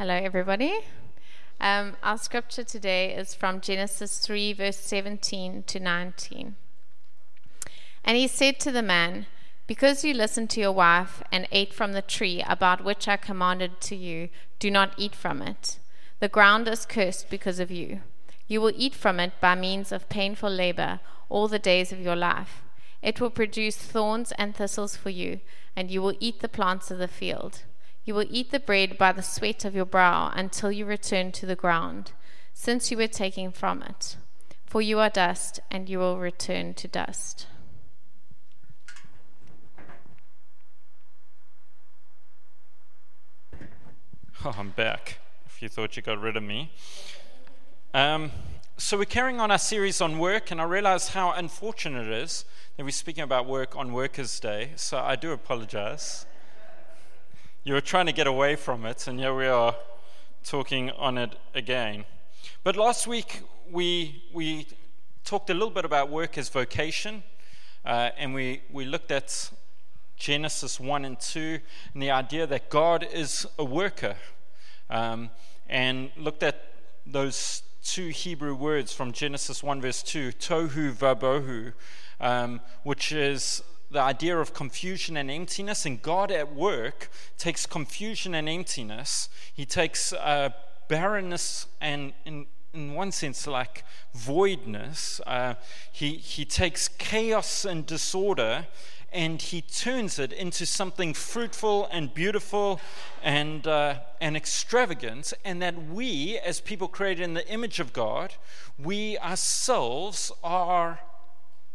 Hello, everybody. Um, our scripture today is from Genesis 3, verse 17 to 19. And he said to the man, Because you listened to your wife and ate from the tree about which I commanded to you, do not eat from it. The ground is cursed because of you. You will eat from it by means of painful labor all the days of your life. It will produce thorns and thistles for you, and you will eat the plants of the field. You will eat the bread by the sweat of your brow until you return to the ground, since you were taken from it. For you are dust, and you will return to dust. Oh, I'm back. If you thought you got rid of me. Um, so, we're carrying on our series on work, and I realize how unfortunate it is that we're speaking about work on Workers' Day. So, I do apologize you were trying to get away from it, and here we are talking on it again. But last week we we talked a little bit about work as vocation, uh, and we we looked at Genesis one and two, and the idea that God is a worker, um, and looked at those two Hebrew words from Genesis 1, verse 2, tohu vabohu, um, which is the idea of confusion and emptiness, and God at work takes confusion and emptiness. He takes uh, barrenness and, in, in one sense, like voidness. Uh, he, he takes chaos and disorder and he turns it into something fruitful and beautiful and, uh, and extravagant, and that we, as people created in the image of God, we ourselves are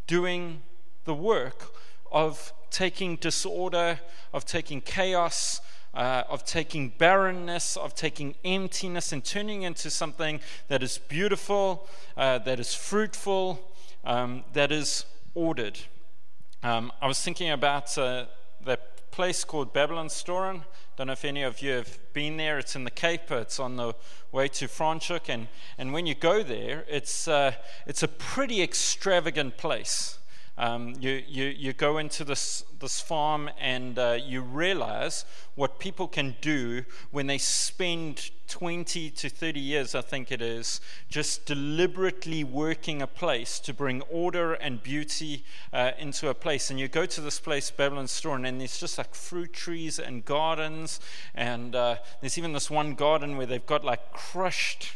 doing the work of taking disorder, of taking chaos, uh, of taking barrenness, of taking emptiness, and turning into something that is beautiful, uh, that is fruitful, um, that is ordered. Um, I was thinking about uh, that place called Babylonstoren. Don't know if any of you have been there. It's in the Cape. It's on the way to Franschhoek, and and when you go there, it's uh, it's a pretty extravagant place. Um, you, you, you go into this, this farm and uh, you realize what people can do when they spend 20 to 30 years, I think it is, just deliberately working a place to bring order and beauty uh, into a place. And you go to this place, Babylonstoren, and there's just like fruit trees and gardens. And uh, there's even this one garden where they've got like crushed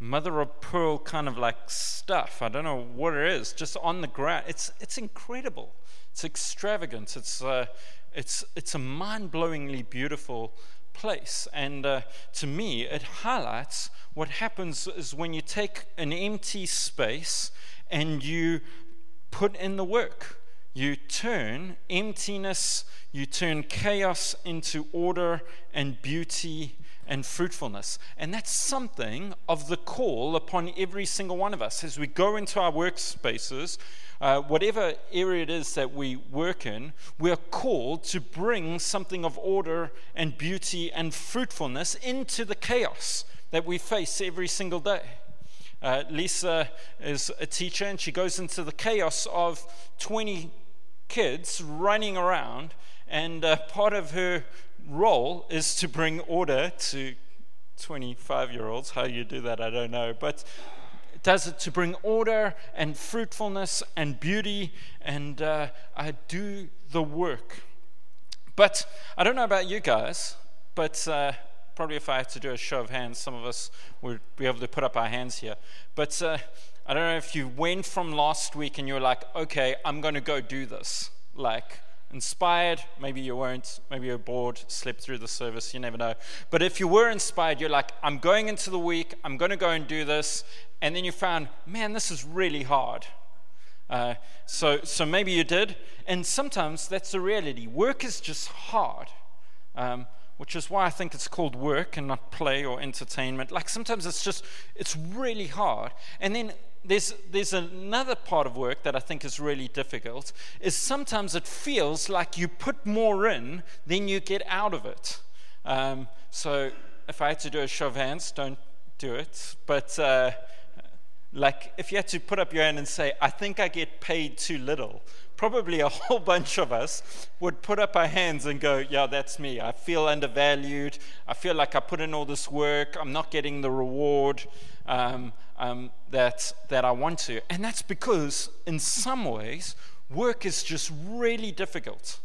mother of pearl kind of like stuff. I don't know what it is, just on the ground. It's, it's incredible. It's extravagant. It's, uh, it's, it's a mind blowingly beautiful place. And uh, to me, it highlights what happens is when you take an empty space and you put in the work. You turn emptiness, you turn chaos into order and beauty and fruitfulness. And that's something of the call upon every single one of us as we go into our workspaces. Uh, whatever area it is that we work in, we are called to bring something of order and beauty and fruitfulness into the chaos that we face every single day. Uh, Lisa is a teacher and she goes into the chaos of 20 kids running around, and uh, part of her role is to bring order to 25 year olds. How you do that, I don't know. But it does it to bring order and fruitfulness and beauty, and uh, I do the work. But I don't know about you guys, but uh, probably if I had to do a show of hands, some of us would be able to put up our hands here. But uh, I don't know if you went from last week and you're like, okay, I'm going to go do this. Like, inspired. Maybe you weren't. Maybe you're bored, slept through the service. You never know. But if you were inspired, you're like, I'm going into the week, I'm going to go and do this. And then you found, man, this is really hard. Uh, so, so maybe you did. And sometimes that's the reality. Work is just hard. Um, which is why I think it's called work and not play or entertainment. Like sometimes it's just, it's really hard. And then there's, there's another part of work that I think is really difficult is sometimes it feels like you put more in than you get out of it. Um, so if I had to do a show of hands, don't do it. But uh, like if you had to put up your hand and say, I think I get paid too little, probably a whole bunch of us would put up our hands and go, Yeah, that's me. I feel undervalued. I feel like I put in all this work. I'm not getting the reward um, um, that, that I want to. And that's because, in some ways, work is just really difficult.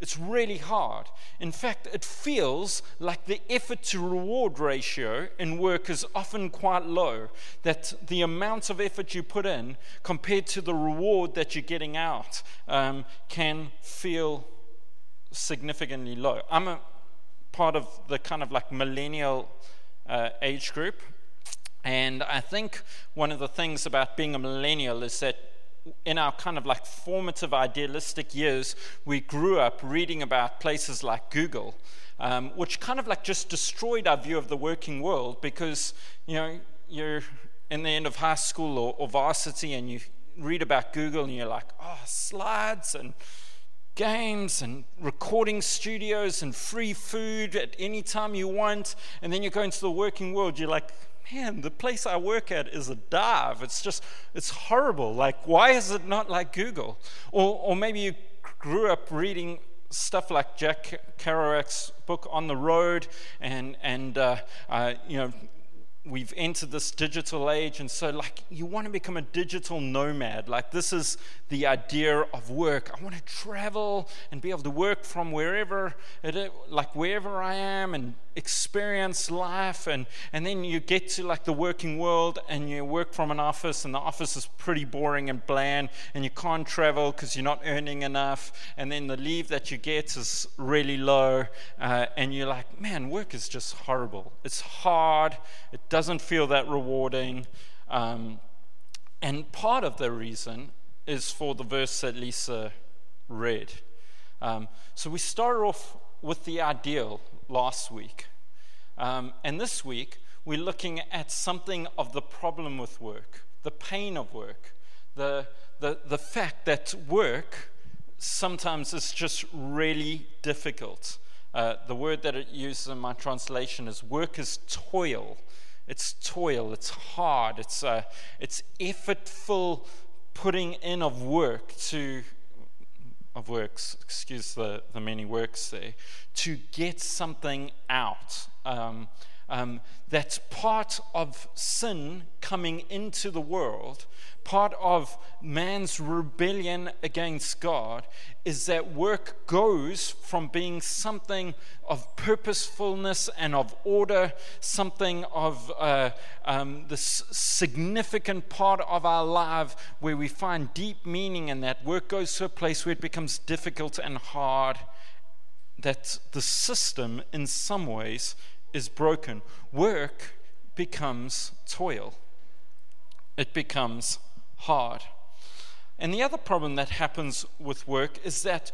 It's really hard. In fact, it feels like the effort to reward ratio in work is often quite low. That the amount of effort you put in compared to the reward that you're getting out um, can feel significantly low. I'm a part of the kind of like millennial uh, age group. And I think one of the things about being a millennial is that in our kind of like formative idealistic years, we grew up reading about places like Google, um, which kind of like just destroyed our view of the working world because, you know, you're in the end of high school or, or varsity and you read about Google and you're like, oh, slides and games and recording studios and free food at any time you want. And then you go into the working world, you're like, man, the place I work at is a dive. It's just, it's horrible. Like, why is it not like Google? Or, or maybe you grew up reading stuff like Jack Kerouac's book On the Road, and, and uh, uh, you know, we've entered this digital age and so like you want to become a digital nomad. Like this is the idea of work. I want to travel and be able to work from wherever like wherever i am and experience life. And and then you get to like the working world and you work from an office and the office is pretty boring and bland and you can't travel because you're not earning enough. And then the leave that you get is really low uh, and you're like man work is just horrible. It's hard. It doesn't feel that rewarding um, and part of the reason is for the verse that lisa read um, so we start off with the ideal last week. Um, and this week, we're looking at something of the problem with work, the pain of work, the, the, the fact that work sometimes is just really difficult. Uh, the word that it uses in my translation is work is toil. It's toil, it's hard, it's, uh, it's effortful putting in of work to of works, excuse the, the many works there, to get something out. Um, um, that's part of sin coming into the world, part of man's rebellion against God, is that work goes from being something of purposefulness and of order, something of uh, um, this significant part of our life where we find deep meaning in that. Work goes to a place where it becomes difficult and hard. That the system, in some ways, is broken, work becomes toil. It becomes hard. And the other problem that happens with work is that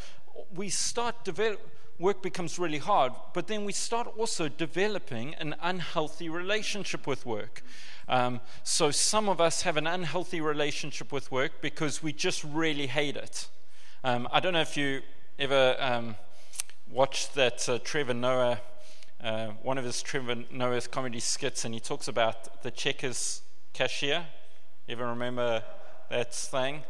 we start develop work becomes really hard, but then we start also developing an unhealthy relationship with work. Um, so some of us have an unhealthy relationship with work because we just really hate it. Um, I don't know if you ever um, watched that uh, Trevor Noah uh, one of his Trevor Noah's comedy skits, and he talks about the Checkers cashier. You ever remember that thing?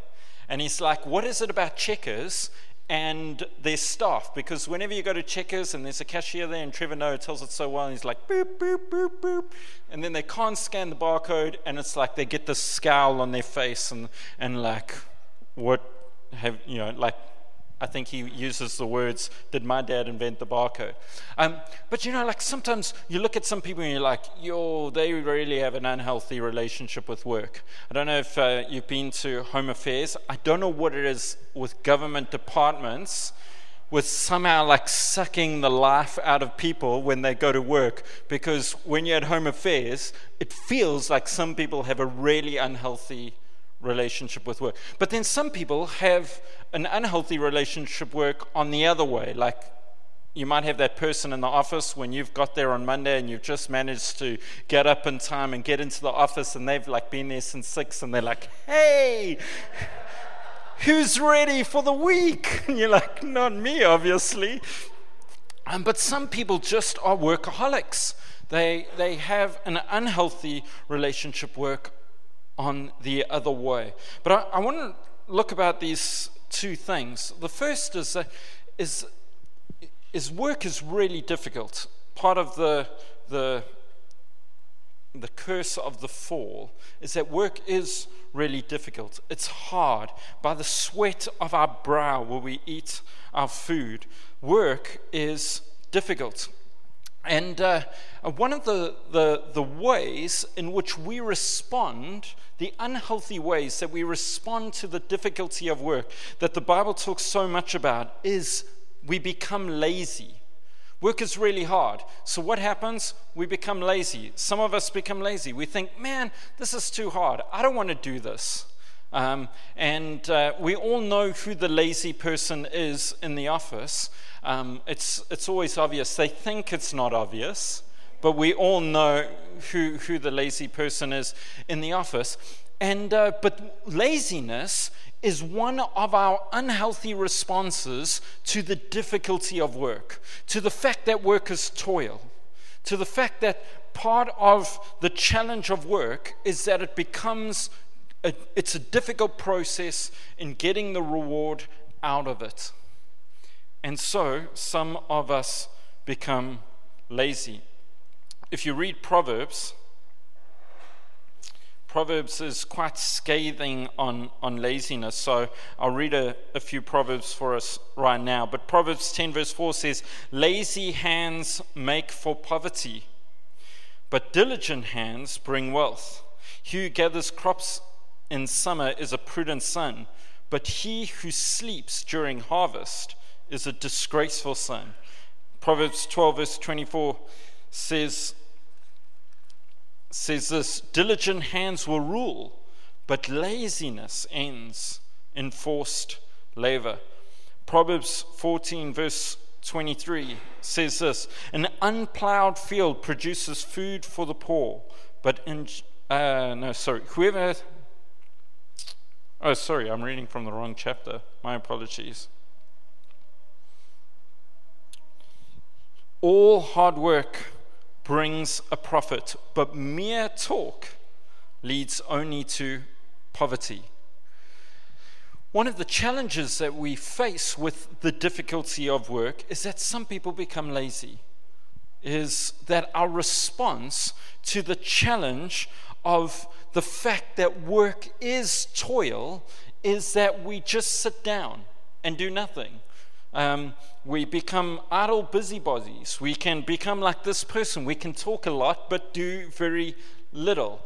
And he's like, What is it about Checkers and their staff? Because whenever you go to Checkers and there's a cashier there, and Trevor Noah tells it so well, and he's like, Boop, boop, boop, boop. And then they can't scan the barcode, and it's like they get this scowl on their face, and, and like, what have, you know, like, I think he uses the words, Did my dad invent the barcode? Um, but you know, like sometimes you look at some people and you're like, Yo, they really have an unhealthy relationship with work. I don't know if uh, you've been to Home Affairs. I don't know what it is with government departments with somehow like sucking the life out of people when they go to work because when you're at Home Affairs, it feels like some people have a really unhealthy relationship with work. But then some people have an unhealthy relationship work on the other way. Like you might have that person in the office when you've got there on Monday and you've just managed to get up in time and get into the office and they've like been there since six and they're like, hey, who's ready for the week? And you're like, not me, obviously. Um, but some people just are workaholics. They, they have an unhealthy relationship work on the other way. But I, I want to look about these two things. The first is that is, is work is really difficult. Part of the, the, the curse of the fall is that work is really difficult. It's hard. By the sweat of our brow will we eat our food. Work is difficult. And uh, one of the, the, the ways in which we respond, the unhealthy ways that we respond to the difficulty of work that the Bible talks so much about, is we become lazy. Work is really hard. So, what happens? We become lazy. Some of us become lazy. We think, man, this is too hard. I don't want to do this. Um, and uh, we all know who the lazy person is in the office. Um, it's, it's always obvious. They think it's not obvious, but we all know who, who the lazy person is in the office. And, uh, but laziness is one of our unhealthy responses to the difficulty of work, to the fact that workers toil, to the fact that part of the challenge of work is that it becomes a, it's a difficult process in getting the reward out of it. And so some of us become lazy. If you read Proverbs, Proverbs is quite scathing on, on laziness. So I'll read a, a few Proverbs for us right now. But Proverbs 10, verse 4 says, Lazy hands make for poverty, but diligent hands bring wealth. He who gathers crops in summer is a prudent son, but he who sleeps during harvest is a disgraceful son. Proverbs 12, verse 24 says, says this diligent hands will rule, but laziness ends in forced labor. Proverbs 14, verse 23 says this An unplowed field produces food for the poor, but in, uh, no, sorry, whoever Oh, sorry, I'm reading from the wrong chapter. My apologies. All hard work brings a profit, but mere talk leads only to poverty. One of the challenges that we face with the difficulty of work is that some people become lazy. Is that our response to the challenge of the fact that work is toil is that we just sit down and do nothing. Um, we become idle busybodies. We can become like this person. We can talk a lot but do very little.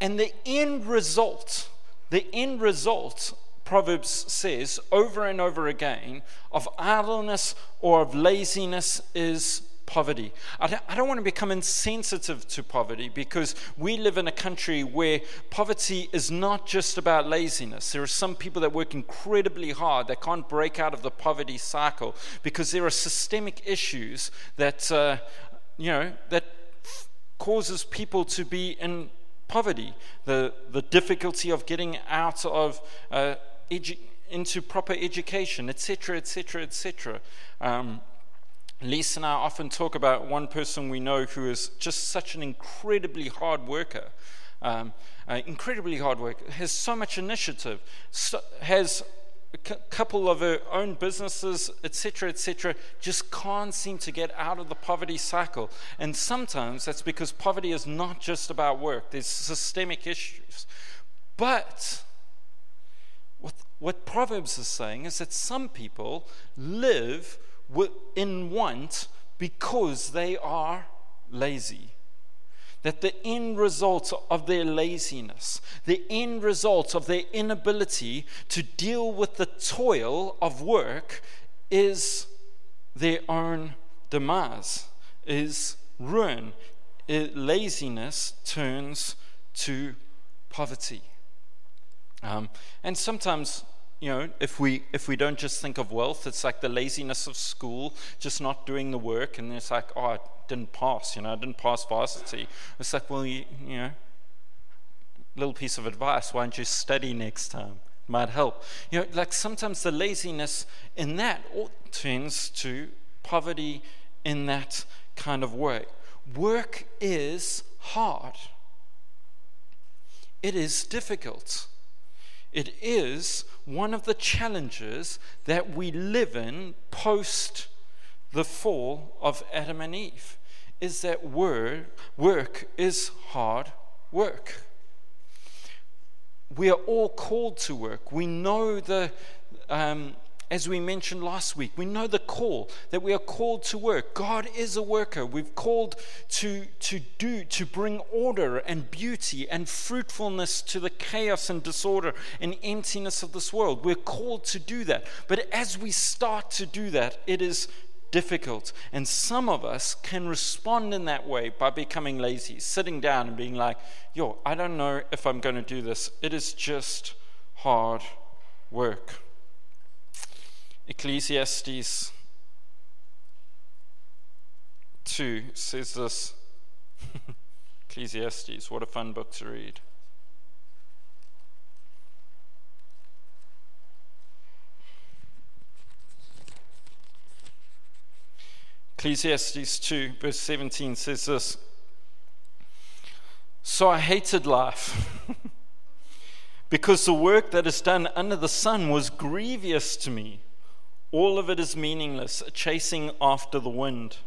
And the end result, the end result, Proverbs says over and over again, of idleness or of laziness is poverty. I don't, I don't want to become insensitive to poverty because we live in a country where poverty is not just about laziness. There are some people that work incredibly hard that can't break out of the poverty cycle because there are systemic issues that, uh, you know, that causes people to be in poverty. The, the difficulty of getting out of uh, into proper education, etc., etc., etc. Lisa and I often talk about one person we know who is just such an incredibly hard worker. Um, uh, incredibly hard worker, has so much initiative, so, has a c- couple of her own businesses, etc., etc., just can't seem to get out of the poverty cycle. And sometimes that's because poverty is not just about work, there's systemic issues. But what, what Proverbs is saying is that some people live in want because they are lazy. That the end result of their laziness, the end result of their inability to deal with the toil of work is their own demise, is ruin. Laziness turns to poverty. Um, and sometimes you know, if we if we don't just think of wealth, it's like the laziness of school, just not doing the work, and it's like, oh, I didn't pass, you know, I didn't pass varsity. It's like, well, you, you know, little piece of advice: why don't you study next time? Might help. You know, like sometimes the laziness in that turns to poverty in that kind of way. Work is hard. It is difficult. It is one of the challenges that we live in post the fall of Adam and Eve is that work, work is hard work. We are all called to work. We know the, um, as we mentioned last week, we know the call that we are called to work. God is a worker. We've called to, to do, to bring order and beauty and fruitfulness to the chaos and disorder and emptiness of this world. We're called to do that. But as we start to do that, it is difficult. And some of us can respond in that way by becoming lazy, sitting down and being like, yo, I don't know if I'm going to do this. It is just hard work. Ecclesiastes 2 says this. Ecclesiastes, what a fun book to read. Ecclesiastes 2, verse 17 says this So I hated life because the work that is done under the sun was grievous to me. All of it is meaningless, chasing after the wind.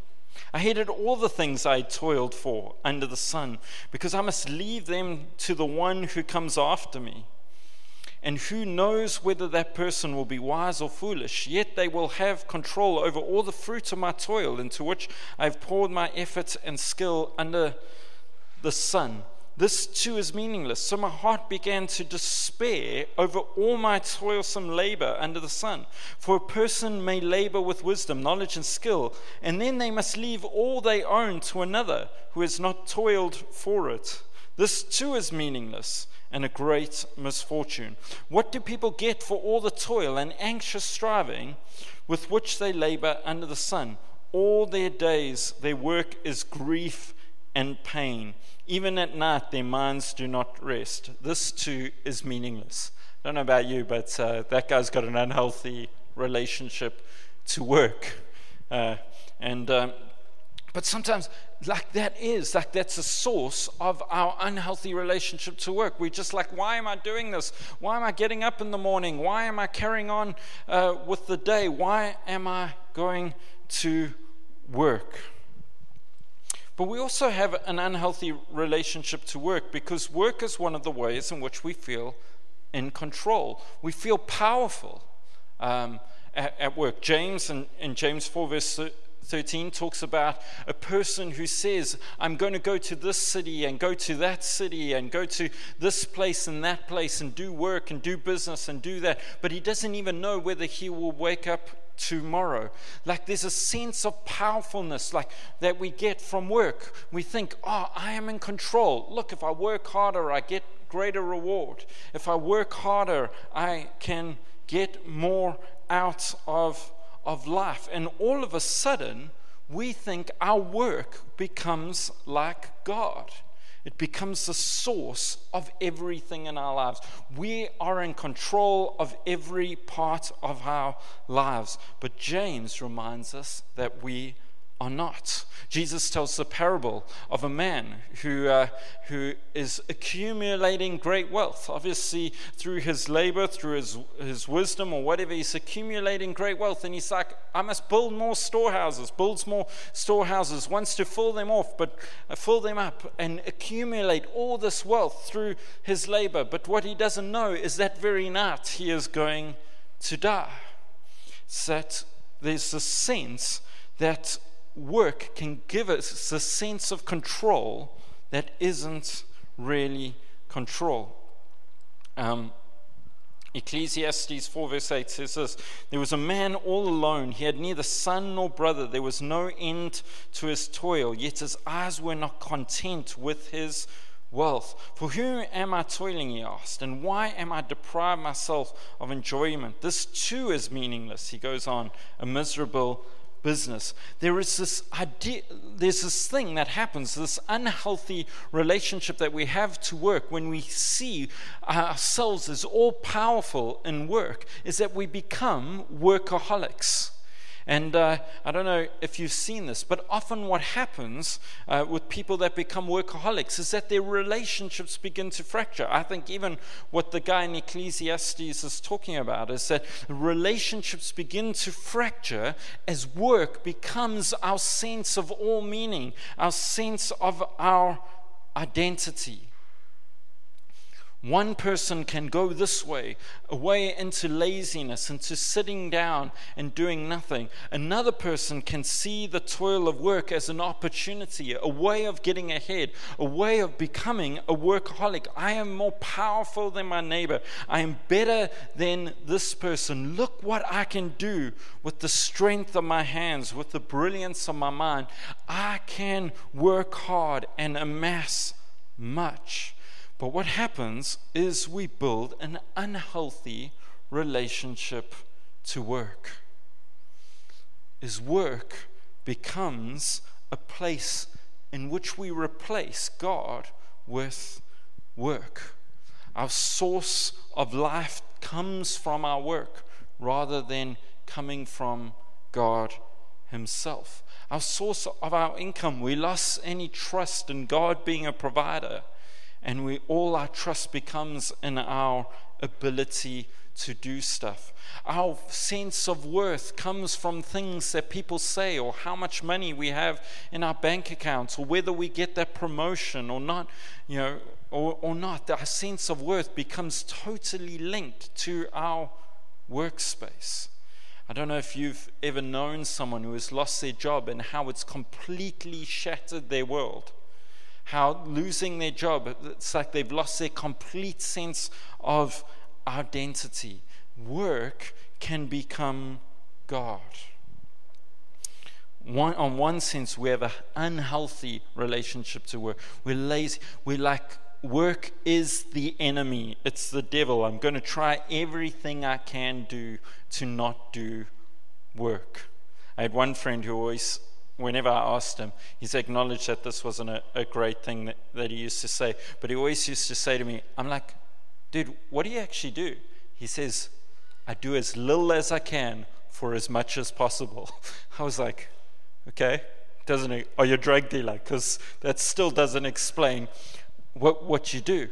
I hated all the things I toiled for under the sun because I must leave them to the one who comes after me. And who knows whether that person will be wise or foolish? Yet they will have control over all the fruit of my toil, into which I have poured my effort and skill under the sun. This too is meaningless. So my heart began to despair over all my toilsome labor under the sun. For a person may labor with wisdom, knowledge, and skill, and then they must leave all they own to another who has not toiled for it. This too is meaningless and a great misfortune. What do people get for all the toil and anxious striving with which they labor under the sun? All their days, their work is grief and pain. Even at night, their minds do not rest. This too is meaningless. I don't know about you, but uh, that guy's got an unhealthy relationship to work. Uh, and um, but sometimes, like that is, like that's a source of our unhealthy relationship to work. We're just like, why am I doing this? Why am I getting up in the morning? Why am I carrying on uh, with the day? Why am I going to work? But we also have an unhealthy relationship to work because work is one of the ways in which we feel in control. We feel powerful um, at, at, work. James in, in James 4, verse 13 talks about a person who says, I'm going to go to this city and go to that city and go to this place and that place and do work and do business and do that. But he doesn't even know whether he will wake up tomorrow. Like there's a sense of powerfulness like that we get from work. We think, "Oh, I am in control. Look, if I work harder, I get greater reward. If I work harder, I can get more out of of life. And all of a sudden, we think our work becomes like God. It becomes the source of everything in our lives. We are in control of every part of our lives. But James reminds us that we are not. Jesus tells the parable of a man who, uh, who is accumulating great wealth. Obviously, through his labor, through his, his wisdom, or whatever, he's accumulating great wealth. And he's like, I must build more storehouses, builds more storehouses, wants to fill them off, but uh, fill them up and accumulate all this wealth through his labor. But what he doesn't know is that very night he is going to die. It's that there's a sense that work can give us a sense of control that isn't really control. Um, Ecclesiastes 4, verse 8 says this There was a man all alone. He had neither son nor brother. There was no end to his toil, yet his eyes were not content with his wealth. For whom am I toiling, he asked, and why am I deprived myself of enjoyment? This too is meaningless, he goes on, a miserable business. There is this idea, there's this thing that happens, this unhealthy relationship that we have to work when we see ourselves as all powerful in work, is that we become workaholics. And uh, I don't know if you've seen this, but often what happens uh, with people that become workaholics is that their relationships begin to fracture. I think even what the guy in Ecclesiastes is talking about is that relationships begin to fracture as work becomes our sense of all meaning, our sense of our identity. One person can go this way, away into laziness, into sitting down and doing nothing. Another person can see the toil of work as an opportunity, a way of getting ahead, a way of becoming a workaholic. I am more powerful than my neighbor. I am better than this person. Look what I can do with the strength of my hands, with the brilliance of my mind. I can work hard and amass much. But what happens is we build an unhealthy relationship to work. Is work becomes a place in which we replace God with work. Our source of life comes from our work rather than coming from God Himself. Our source of our income, we lost any trust in God being a provider and we all our trust becomes in our ability to do stuff. Our sense of worth comes from things that people say, or how much money we have in our bank accounts, or whether we get that promotion or not, you know, or, or not. Our sense of worth becomes totally linked to our workspace. I don't know if you've ever known someone who has lost their job and how it's completely shattered their world how losing their job, it's like they've lost their complete sense of identity. Work can become God. One, on one sense, we have an unhealthy relationship to work. We're lazy. We're like, work is the enemy, it's the devil. I'm going to try everything I can do to not do work. I had one friend who always whenever I asked him, he's acknowledged that this wasn't a, a great thing that, that he used to say. But he always used to say to me, I'm like, dude, what do you actually do? He says, I do as little as I can for as much as possible. I was like, okay, doesn't it? Are you a drug dealer? Because that still doesn't explain what, what you do.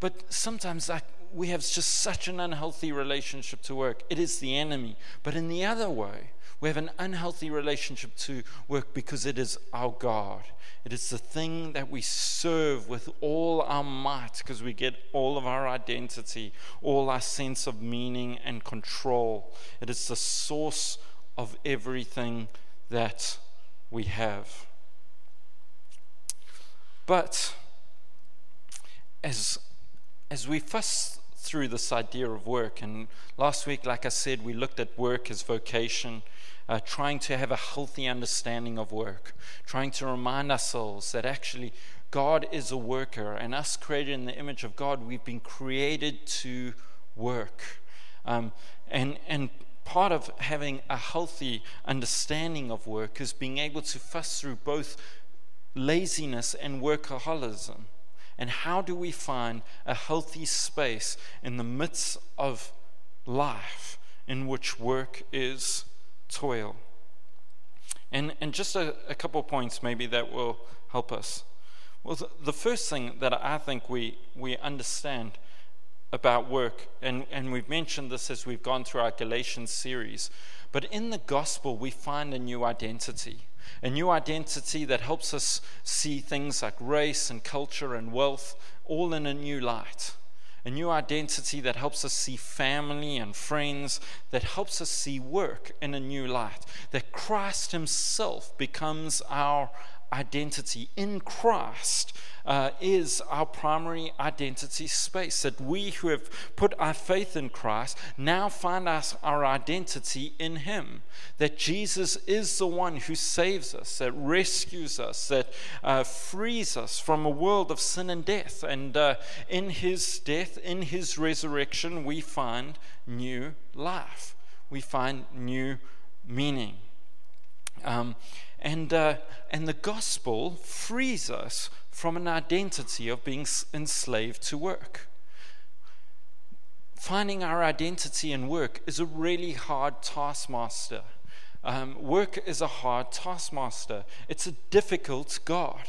But sometimes like, we have just such an unhealthy relationship to work. It is the enemy. But in the other way, we have an unhealthy relationship to work because it is our God. It is the thing that we serve with all our might because we get all of our identity, all our sense of meaning and control. It is the source of everything that we have. But as, as we fuss through this idea of work, and last week, like I said, we looked at work as vocation uh, trying to have a healthy understanding of work, trying to remind ourselves that actually God is a worker, and us created in the image of God, we've been created to work. Um, and, and part of having a healthy understanding of work is being able to fuss through both laziness and workaholism. And how do we find a healthy space in the midst of life in which work is toil. And, and just a, a couple points maybe that will help us. Well, the, the first thing that I think we, we understand about work, and, and we've mentioned this as we've gone through our Galatians series, but in the gospel we find a new identity. A new identity that helps us see things like race and culture and wealth all in a new light. A new identity that helps us see family and friends, that helps us see work in a new light, that Christ Himself becomes our identity in Christ uh, is our primary identity space. That we who have put our faith in Christ now find us our identity in Him. That Jesus is the one who saves us, that rescues us, that uh, frees us from a world of sin and death. And uh, in His death, in His resurrection, we find new life. We find new meaning. Um, and, uh, and the gospel frees us from an identity of being enslaved to work. Finding our identity in work is a really hard taskmaster. Um, work is a hard taskmaster, it's a difficult God.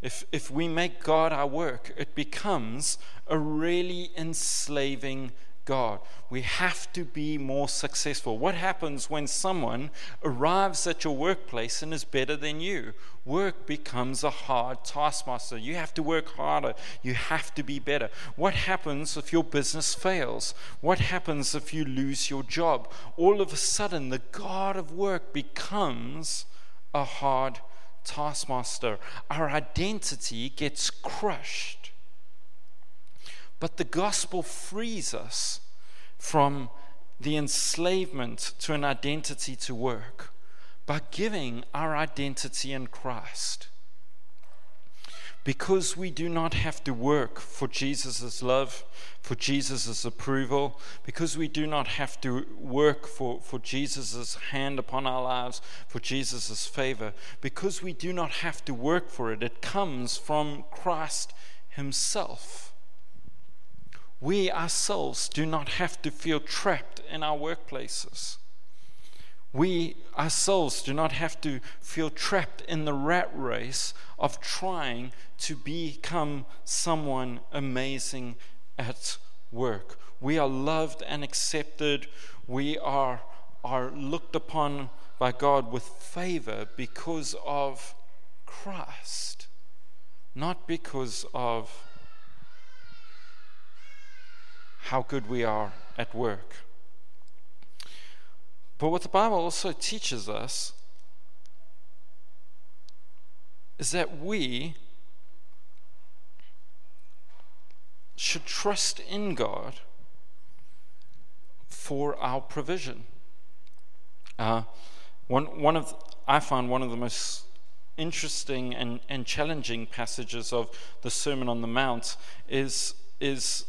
If, if we make God our work, it becomes a really enslaving God. We have to be more successful. What happens when someone arrives at your workplace and is better than you? Work becomes a hard taskmaster. You have to work harder. You have to be better. What happens if your business fails? What happens if you lose your job? All of a sudden, the God of work becomes a hard taskmaster. Our identity gets crushed but the gospel frees us from the enslavement to an identity to work by giving our identity in Christ. Because we do not have to work for Jesus' love, for Jesus' approval, because we do not have to work for, for Jesus' hand upon our lives, for Jesus' favor, because we do not have to work for it, it comes from Christ Himself we ourselves do not have to feel trapped in our workplaces. We ourselves do not have to feel trapped in the rat race of trying to become someone amazing at work. We are loved and accepted. We are, are looked upon by God with favor because of Christ, not because of how good we are at work. But what the Bible also teaches us is that we should trust in God for our provision. Uh, one, one of I found one of the most interesting and, and challenging passages of the Sermon on the Mount is, is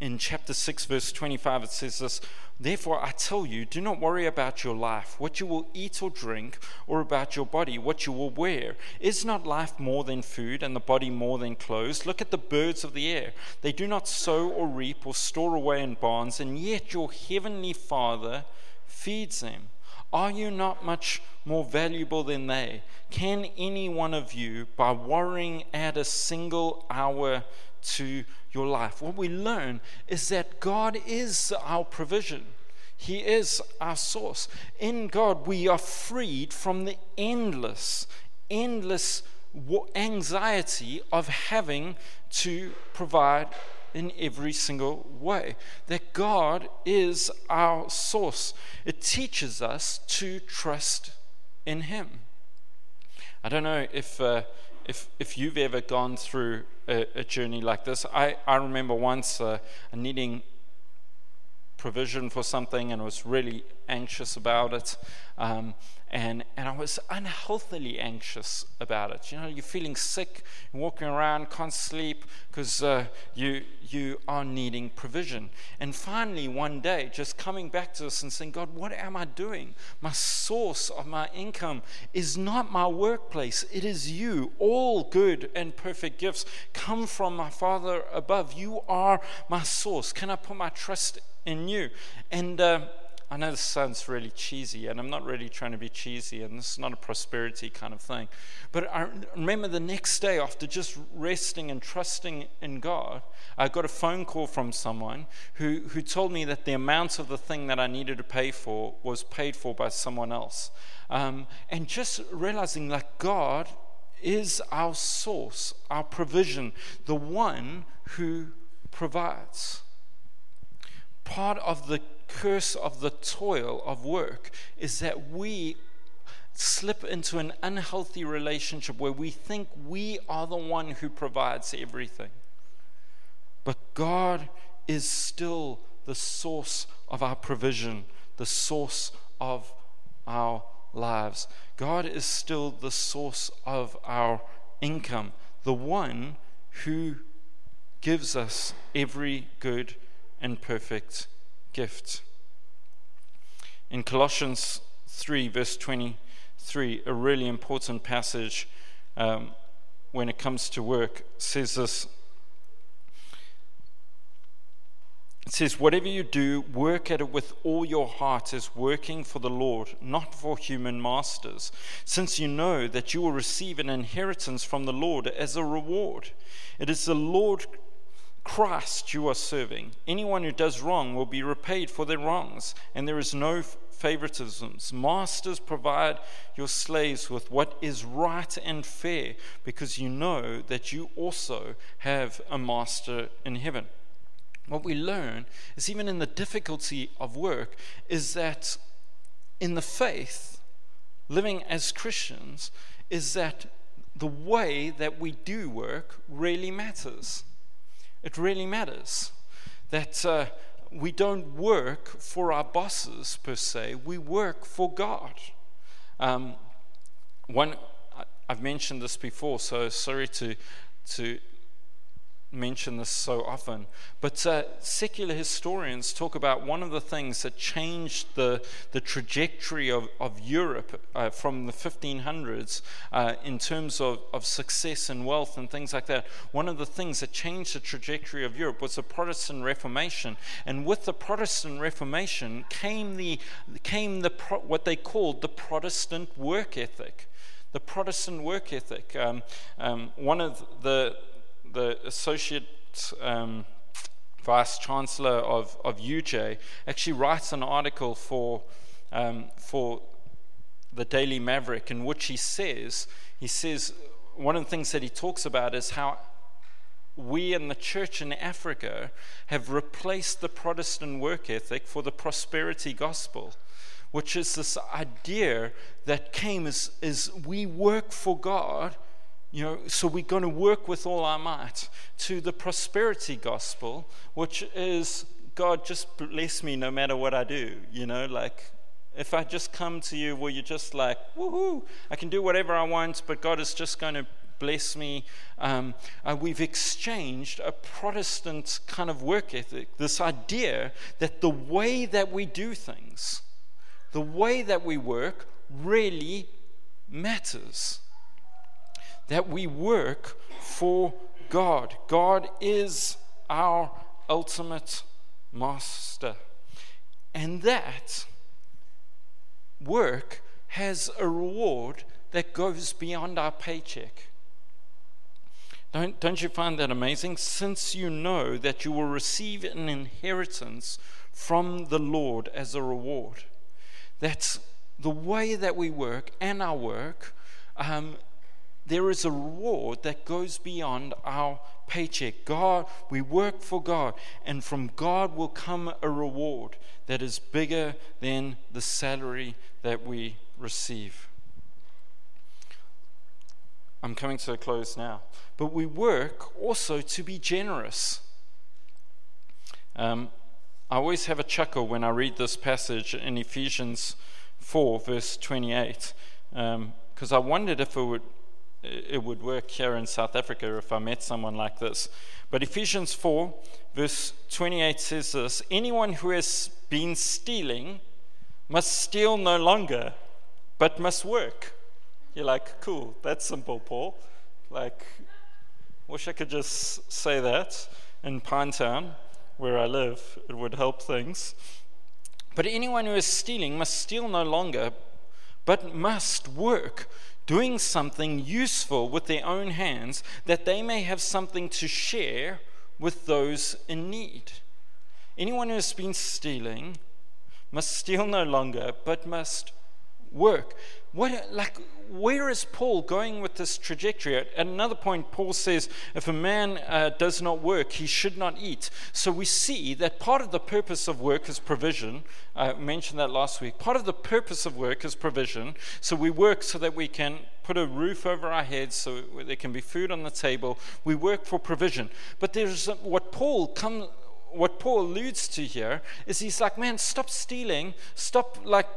in chapter 6, verse 25, it says this Therefore, I tell you, do not worry about your life, what you will eat or drink, or about your body, what you will wear. Is not life more than food, and the body more than clothes? Look at the birds of the air. They do not sow or reap or store away in barns, and yet your heavenly Father feeds them. Are you not much more valuable than they? Can any one of you, by worrying, add a single hour to your life. What we learn is that God is our provision. He is our source. In God, we are freed from the endless, endless anxiety of having to provide in every single way. That God is our source. It teaches us to trust in Him. I don't know if. Uh, if, if you've ever gone through a, a journey like this, I, I remember once uh, needing provision for something and was really anxious about it. Um, and, and I was unhealthily anxious about it. You know, you're feeling sick, walking around, can't sleep because uh, you, you are needing provision. And finally, one day, just coming back to us and saying, God, what am I doing? My source of my income is not my workplace, it is you. All good and perfect gifts come from my Father above. You are my source. Can I put my trust in you? And uh, I know this sounds really cheesy, and I'm not really trying to be cheesy, and this is not a prosperity kind of thing. But I remember the next day, after just resting and trusting in God, I got a phone call from someone who, who told me that the amount of the thing that I needed to pay for was paid for by someone else. Um, and just realizing that God is our source, our provision, the one who provides. Part of the curse of the toil of work is that we slip into an unhealthy relationship where we think we are the one who provides everything. But God is still the source of our provision, the source of our lives. God is still the source of our income, the one who gives us every good and perfect gift. In Colossians 3, verse 23, a really important passage um, when it comes to work, says this it says, Whatever you do, work at it with all your heart as working for the Lord, not for human masters, since you know that you will receive an inheritance from the Lord as a reward. It is the Lord Christ you are serving. Anyone who does wrong will be repaid for their wrongs, and there is no favoritisms. Masters, provide your slaves with what is right and fair, because you know that you also have a master in heaven what we learn is even in the difficulty of work, is that in the faith, living as Christians, is that the way that we do work really matters. It really matters. That uh, we don't work for our bosses per se, we work for God. Um, one, I've mentioned this before, so sorry to, to mention this so often, but uh, secular historians talk about one of the things that changed the, the trajectory of, of Europe uh, from the 1500s uh, in terms of, of success and wealth and things like that. One of the things that changed the trajectory of Europe was the Protestant Reformation. And with the Protestant Reformation came, the, came the, what they called the Protestant work ethic the Protestant work ethic. Um, um, one of the the associate um, vice chancellor of, of UJ, actually writes an article for, um, for the Daily Maverick in which he says, he says, one of the things that he talks about is how we in the church in Africa have replaced the Protestant work ethic for the prosperity gospel, which is this idea that came as, as we work for God you know, so we're going to work with all our might to the prosperity gospel, which is God just bless me no matter what I do. You know, like if I just come to you where you're just like, woohoo, I can do whatever I want, but God is just going to bless me. Um, uh, we've exchanged a Protestant kind of work ethic, this idea that the way that we do things, the way that we work, really matters that we work for God. God is our ultimate master. And that work has a reward that goes beyond our paycheck. Don't, don't you find that amazing? Since you know that you will receive an inheritance from the Lord as a reward. That's the way that we work and our work um, there is a reward that goes beyond our paycheck. God, we work for God, and from God will come a reward that is bigger than the salary that we receive. I'm coming to a close now. But we work also to be generous. Um, I always have a chuckle when I read this passage in Ephesians 4, verse 28, because um, I wondered if it would it would work here in South Africa if I met someone like this. But Ephesians 4, verse 28 says this Anyone who has been stealing must steal no longer, but must work. You're like, cool, that's simple, Paul. Like, wish I could just say that in Pinetown, where I live. It would help things. But anyone who is stealing must steal no longer, but must work doing something useful with their own hands, that they may have something to share with those in need. Anyone who has been stealing must steal no longer, but must work. What, like, where is Paul going with this trajectory? At another point, Paul says, if a man uh, does not work, he should not eat. So we see that part of the purpose of work is provision. I mentioned that last week. Part of the purpose of work is provision. So we work so that we can put a roof over our heads, so there can be food on the table. We work for provision. But there's what Paul comes what Paul alludes to here is he's like, man, stop stealing, stop like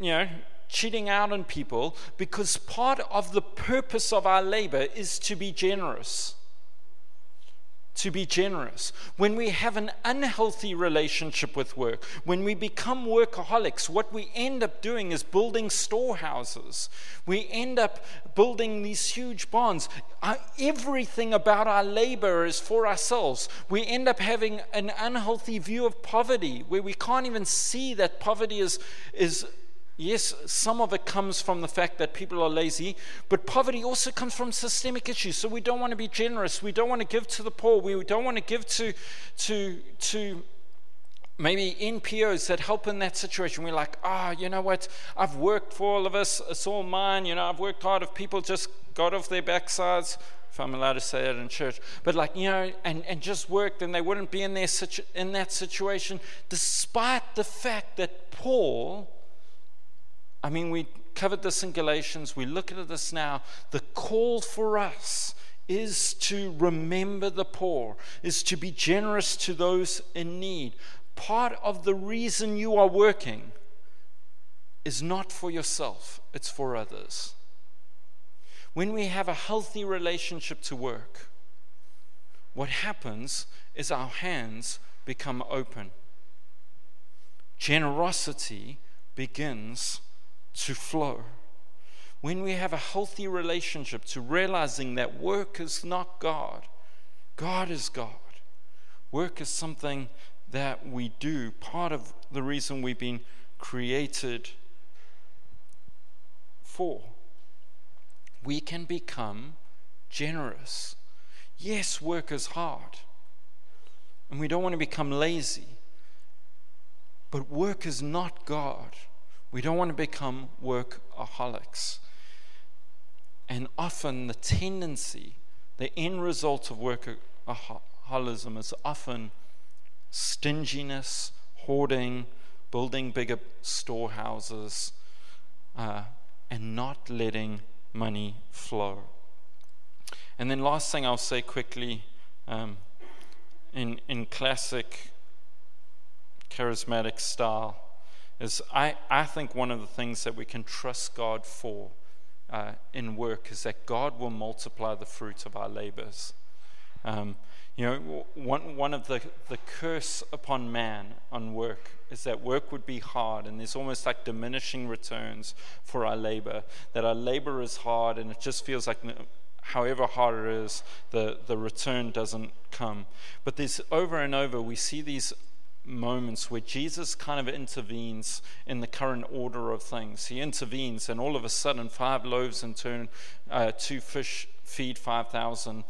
you know, cheating out on people because part of the purpose of our labor is to be generous. to be generous. When we have an unhealthy relationship with work, when we become workaholics, what we end up doing is building storehouses. We end up building these huge bonds. Uh, everything about our labor is for ourselves. We end up having an unhealthy view of poverty where we can't even see that poverty is, is Yes, some of it comes from the fact that people are lazy, but poverty also comes from systemic issues. So we don't want to be generous. We don't want to give to the poor. We don't want to give to, to, to maybe NPOs that help in that situation. We're like, ah, oh, you know what? I've worked for all of us. It's all mine. You know, I've worked hard. If people just got off their backsides, if I'm allowed to say that in church, but like, you know, and, and just worked, then they wouldn't be in, their situ- in that situation, despite the fact that Paul I mean, we covered this in Galatians, we look at this now. The call for us is to remember the poor, is to be generous to those in need. Part of the reason you are working is not for yourself, it's for others. When we have a healthy relationship to work, what happens is our hands become open. Generosity begins to flow. When we have a healthy relationship to realizing that work is not God, God is God. Work is something that we do, part of the reason we've been created for. We can become generous. Yes, work is hard, and we don't want to become lazy, but work is not God. We don't want to become workaholics. And often the tendency, the end result of workaholism is often stinginess, hoarding, building bigger storehouses, uh, and not letting money flow. And then, last thing I'll say quickly um, in, in classic charismatic style is I, I think one of the things that we can trust God for uh, in work is that God will multiply the fruit of our labors. Um, you know, one, one of the, the curse upon man on work is that work would be hard, and there's almost like diminishing returns for our labor. That our labor is hard, and it just feels like however hard it is, the, the return doesn't come. But there's over and over, we see these moments where Jesus kind of intervenes in the current order of things. He intervenes, and all of a sudden, five loaves and turn, uh, two fish feed 5,000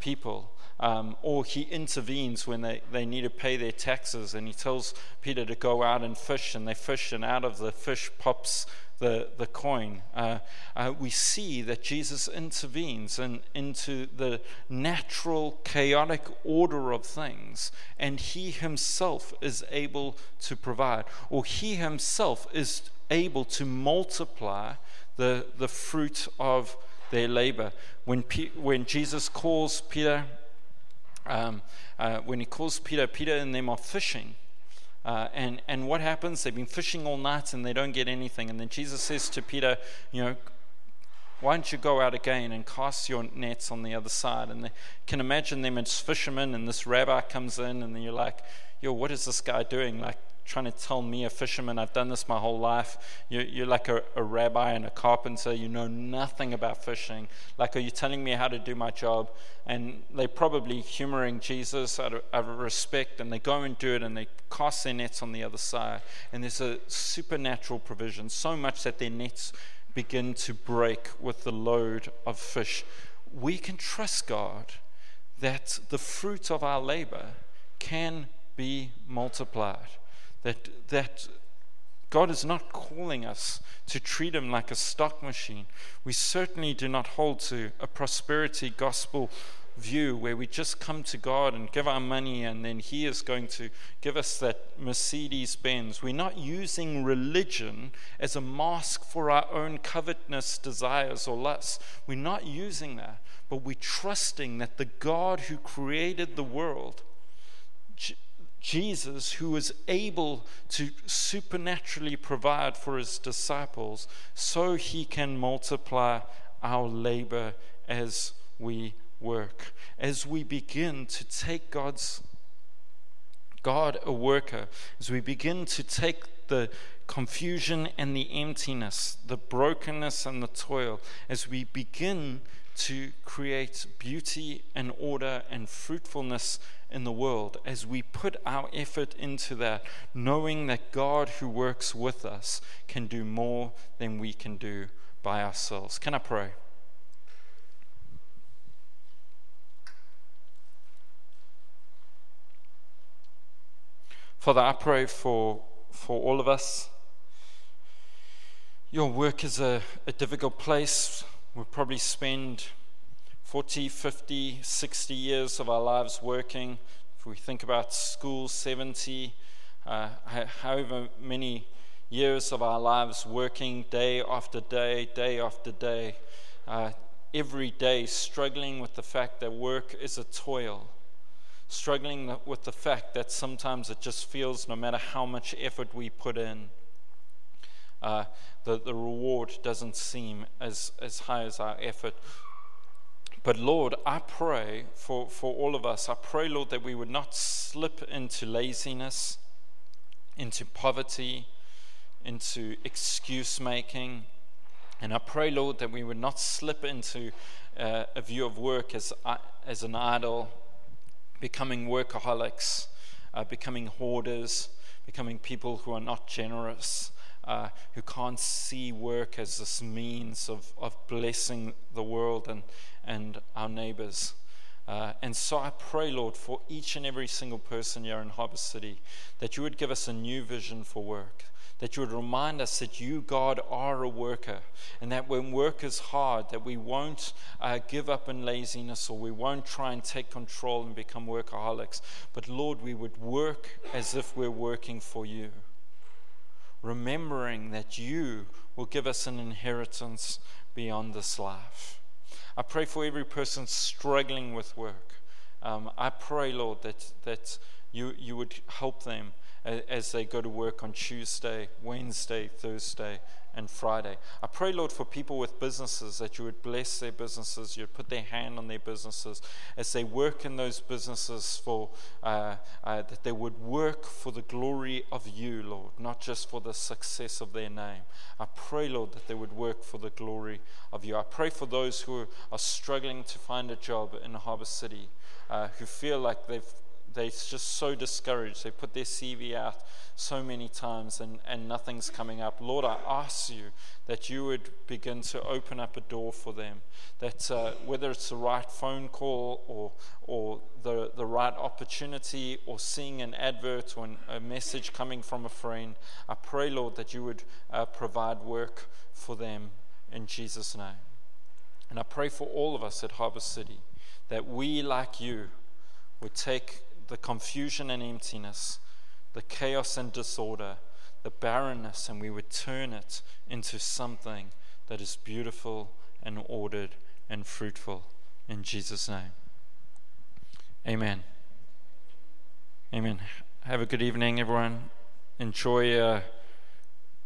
people. Um, or he intervenes when they, they need to pay their taxes and he tells Peter to go out and fish, and they fish, and out of the fish pops the, the coin. Uh, uh, we see that Jesus intervenes in, into the natural, chaotic order of things, and he himself is able to provide, or he himself is able to multiply the, the fruit of their labor. When, P- when Jesus calls Peter, um, uh, when he calls Peter, Peter and them are fishing. Uh, and, and what happens? They've been fishing all night and they don't get anything. And then Jesus says to Peter, You know, why don't you go out again and cast your nets on the other side? And they can imagine them as fishermen, and this rabbi comes in, and then you're like, Yo, what is this guy doing? Like, trying to tell me, a fisherman, I've done this my whole life. You're, you're like a, a, rabbi and a carpenter. You know nothing about fishing. Like, are you telling me how to do my job? And they're probably humoring Jesus out of, out of respect, and they go and do it, and they cast their nets on the other side. And there's a supernatural provision, so much that their nets begin to break with the load of fish. We can trust God that the fruit of our labor can be multiplied that, that God is not calling us to treat Him like a stock machine. We certainly do not hold to a prosperity gospel view where we just come to God and give our money and then He is going to give us that Mercedes Benz. We're not using religion as a mask for our own covetousness, desires, or lusts. We're not using that, but we're trusting that the God who created the world Jesus, who was able to supernaturally provide for his disciples, so he can multiply our labor as we work, as we begin to take God's God a worker, as we begin to take the confusion and the emptiness, the brokenness and the toil, as we begin to create beauty and order and fruitfulness in the world, as we put our effort into that, knowing that God who works with us can do more than we can do by ourselves. Can I pray? Father, I pray for, for all of us. Your work is a, a difficult place. We'll probably spend 40, 50, 60 years of our lives working. If we think about school, 70, uh, however many years of our lives working day after day, day after day, uh, every day struggling with the fact that work is a toil struggling with the fact that sometimes it just feels no matter how much effort we put in, uh, the, the reward doesn't seem as, as high as our effort. But Lord, I pray for, for all of us, I pray, Lord, that we would not slip into laziness, into poverty, into excuse making. And I pray, Lord, that we would not slip into uh, a view of work as, uh, as an idol becoming workaholics, uh, becoming hoarders, becoming people who are not generous, uh, who can't see work as this means of, of blessing the world and, and our neighbors. Uh, and so I pray, Lord, for each and every single person here in Harbour City, that you would give us a new vision for work, that you would remind us that you, God, are a worker, and that when work is hard, that we won't uh, give up in laziness or we won't try and take control and become workaholics, but Lord, we would work as if we're working for you, remembering that you will give us an inheritance beyond this life. I pray for every person struggling with work. Um, I pray, Lord, that, that you, you would help them as they go to work on Tuesday, Wednesday, Thursday, and Friday. I pray, Lord, for people with businesses that you would bless their businesses, you'd put their hand on their businesses as they work in those businesses for uh, uh, that they would work for the glory of you, Lord, not just for the success of their name. I pray, Lord, that they would work for the glory of you. I pray for those who are struggling to find a job in Harbour City, uh, who feel like they've they're just so discouraged. They put their CV out so many times and, and nothing's coming up. Lord, I ask you that you would begin to open up a door for them. That uh, whether it's the right phone call or, or the, the right opportunity or seeing an advert or an, a message coming from a friend, I pray, Lord, that you would uh, provide work for them in Jesus' name. And I pray for all of us at Harbour City that we, like you, would take the confusion and emptiness, the chaos and disorder, the barrenness, and we would turn it into something that is beautiful and ordered and fruitful. In Jesus' name. Amen. Amen. Have a good evening, everyone. Enjoy. Uh,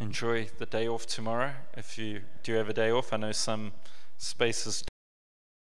enjoy the day off tomorrow if you do have a day off. I know some spaces